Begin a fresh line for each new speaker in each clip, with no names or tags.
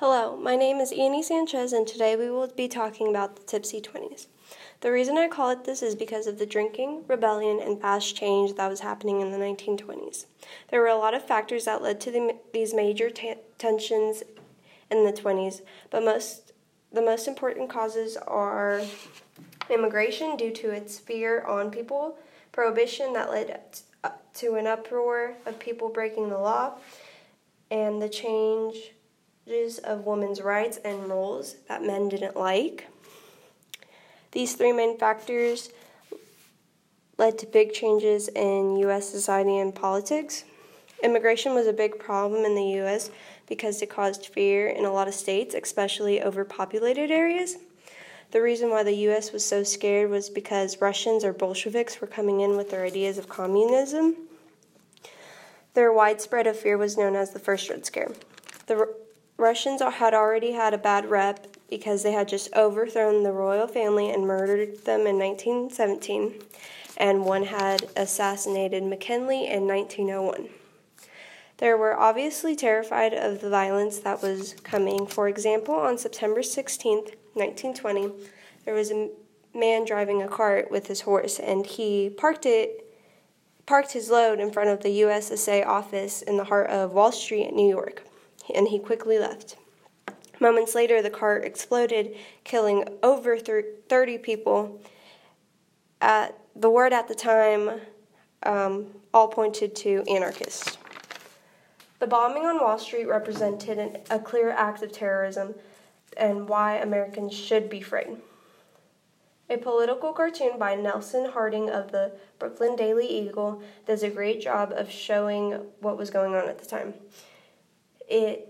Hello, my name is Annie Sanchez, and today we will be talking about the Tipsy 20s. The reason I call it this is because of the drinking, rebellion, and fast change that was happening in the 1920s. There were a lot of factors that led to the, these major t- tensions in the 20s, but most the most important causes are immigration due to its fear on people, prohibition that led to an uproar of people breaking the law, and the change of women's rights and roles that men didn't like. These three main factors led to big changes in U.S. society and politics. Immigration was a big problem in the U.S. because it caused fear in a lot of states, especially overpopulated areas. The reason why the U.S. was so scared was because Russians or Bolsheviks were coming in with their ideas of communism. Their widespread of fear was known as the First Red Scare. The Russians had already had a bad rep because they had just overthrown the royal family and murdered them in 1917, and one had assassinated McKinley in 1901. They were obviously terrified of the violence that was coming. For example, on September 16, 1920, there was a man driving a cart with his horse, and he parked it parked his load in front of the U.S. Assay office in the heart of Wall Street New York and he quickly left. Moments later, the car exploded, killing over 30 people. At the word at the time um, all pointed to anarchists. The bombing on Wall Street represented an, a clear act of terrorism and why Americans should be afraid. A political cartoon by Nelson Harding of the Brooklyn Daily Eagle does a great job of showing what was going on at the time. It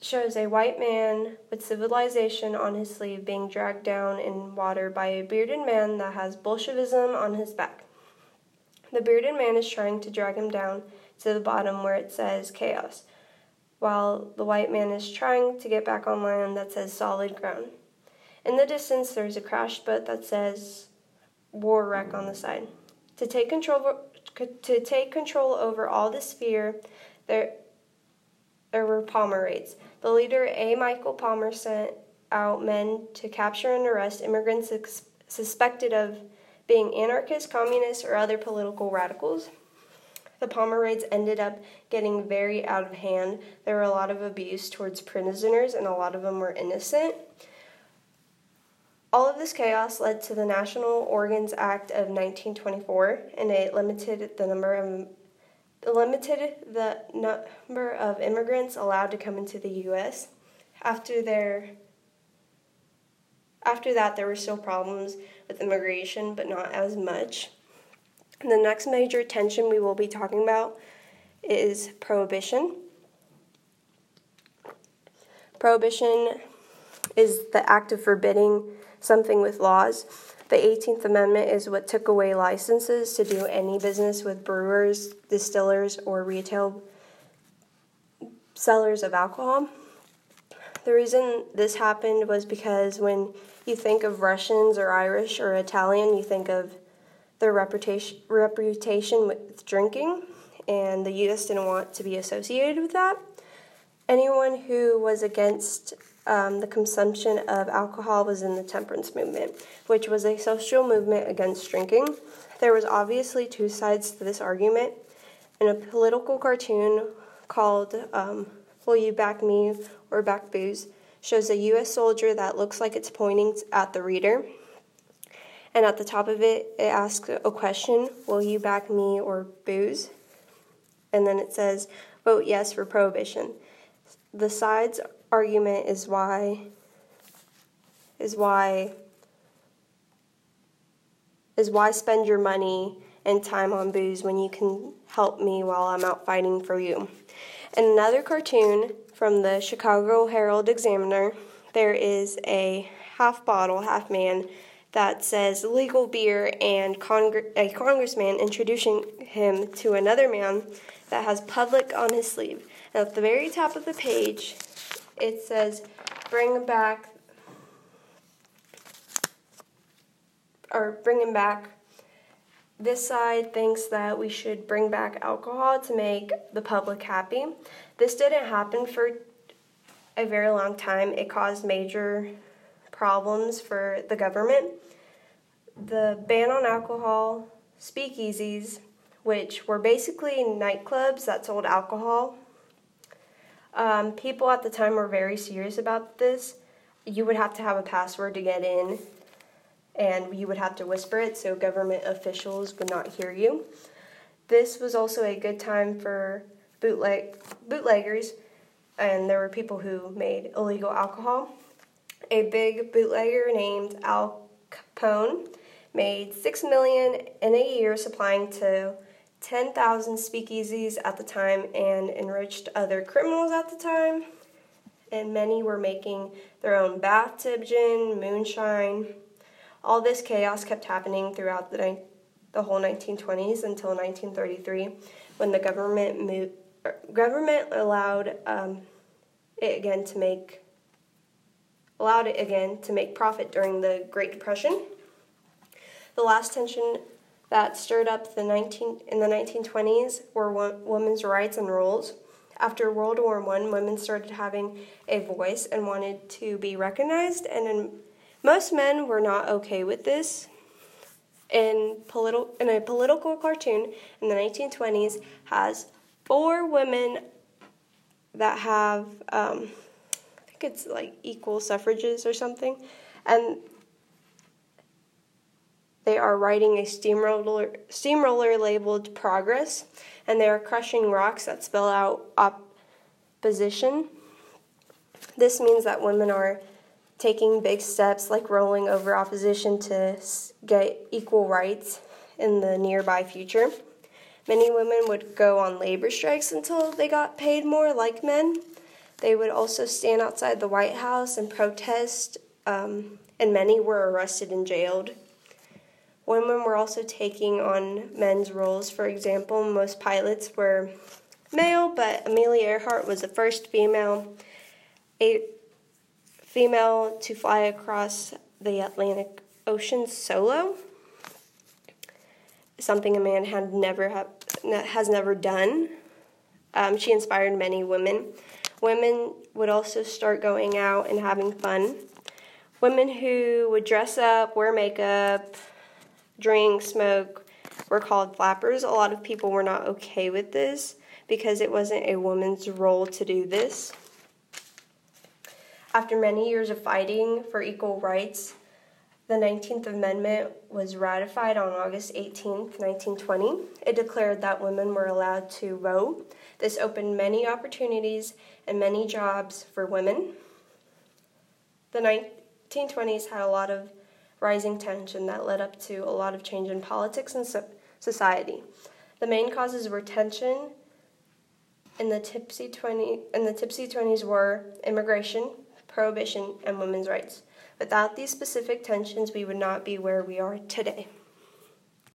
shows a white man with civilization on his sleeve being dragged down in water by a bearded man that has Bolshevism on his back. The bearded man is trying to drag him down to the bottom where it says chaos, while the white man is trying to get back on land that says solid ground. In the distance, there's a crashed boat that says war wreck on the side. To take control to take control over all this fear, there there were Palmer raids. The leader, A. Mitchell Palmer, sent out men to capture and arrest immigrants suspected of being anarchists, communists, or other political radicals. The Palmer raids ended up getting very out of hand. There were a lot of abuse towards prisoners, and a lot of them were innocent. All of this chaos led to the National Origins Act of 1924, and it limited the number of limited the number of immigrants allowed to come into the U.S. After their after that, there were still problems with immigration, but not as much. The next major tension we will be talking about is prohibition. Prohibition is the act of forbidding something with laws. The 18th Amendment is what took away licenses to do any business with brewers, distillers, or retail sellers of alcohol. The reason this happened was because when you think of Russians or Irish or Italian, you think of their reputation, reputation with drinking, and the U.S. didn't want to be associated with that. Anyone who was against um, the consumption of alcohol was in the temperance movement, which was a social movement against drinking. There was obviously two sides to this argument. In a political cartoon called um, Will You Back Me or Back Booze, shows a U.S. soldier that looks like it's pointing at the reader. And at the top of it, it asks a question Will you back me or booze? And then it says, Vote yes for prohibition. The sides argument is why is why is why spend your money and time on booze when you can help me while I'm out fighting for you. In another cartoon from the Chicago Herald Examiner, there is a half bottle, half man that says legal beer and a congressman introducing him to another man that has public on his sleeve. And at the very top of the page, it says bring back or bringing back this side thinks that we should bring back alcohol to make the public happy. This didn't happen for a very long time. It caused major problems for the government. The ban on alcohol, speakeasies, which were basically nightclubs that sold alcohol. Um, people at the time were very serious about this. You would have to have a password to get in, and you would have to whisper it so government officials would not hear you. This was also a good time for bootleg bootleggers, and there were people who made illegal alcohol. A big bootlegger named Al Capone made six million in a year supplying to 10,000 speakeasies at the time and enriched other criminals at the time. And many were making their own bathtub gin, moonshine. All this chaos kept happening throughout the, the whole 1920s until 1933 when the government moved, government allowed um, it again to make allowed it again to make profit during the Great Depression. The last tension that stirred up the 19, in the 1920s were women's rights and roles. After World War I, women started having a voice and wanted to be recognized, and in, most men were not okay with this. In, politi- in a political cartoon in the 1920s, has four women that have, um, I think it's like equal suffrages or something, and they are riding a steamroller, steamroller labeled Progress, and they are crushing rocks that spell out opposition. This means that women are taking big steps like rolling over opposition to get equal rights in the nearby future. Many women would go on labor strikes until they got paid more, like men. They would also stand outside the White House and protest, um, and many were arrested and jailed. Women were also taking on men's roles. For example, most pilots were male, but Amelia Earhart was the first female a female to fly across the Atlantic Ocean solo. Something a man had never ha- has never done. Um, she inspired many women. Women would also start going out and having fun. Women who would dress up, wear makeup, drink, smoke were called flappers. A lot of people were not okay with this because it wasn't a woman's role to do this. After many years of fighting for equal rights, the 19th Amendment was ratified on August 18, 1920. It declared that women were allowed to vote. This opened many opportunities and many jobs for women. The 1920s had a lot of rising tension that led up to a lot of change in politics and so- society. The main causes were tension in the tipsy 20 in the tipsy 20s were immigration, prohibition, and women's rights. Without these specific tensions, we would not be where we are today.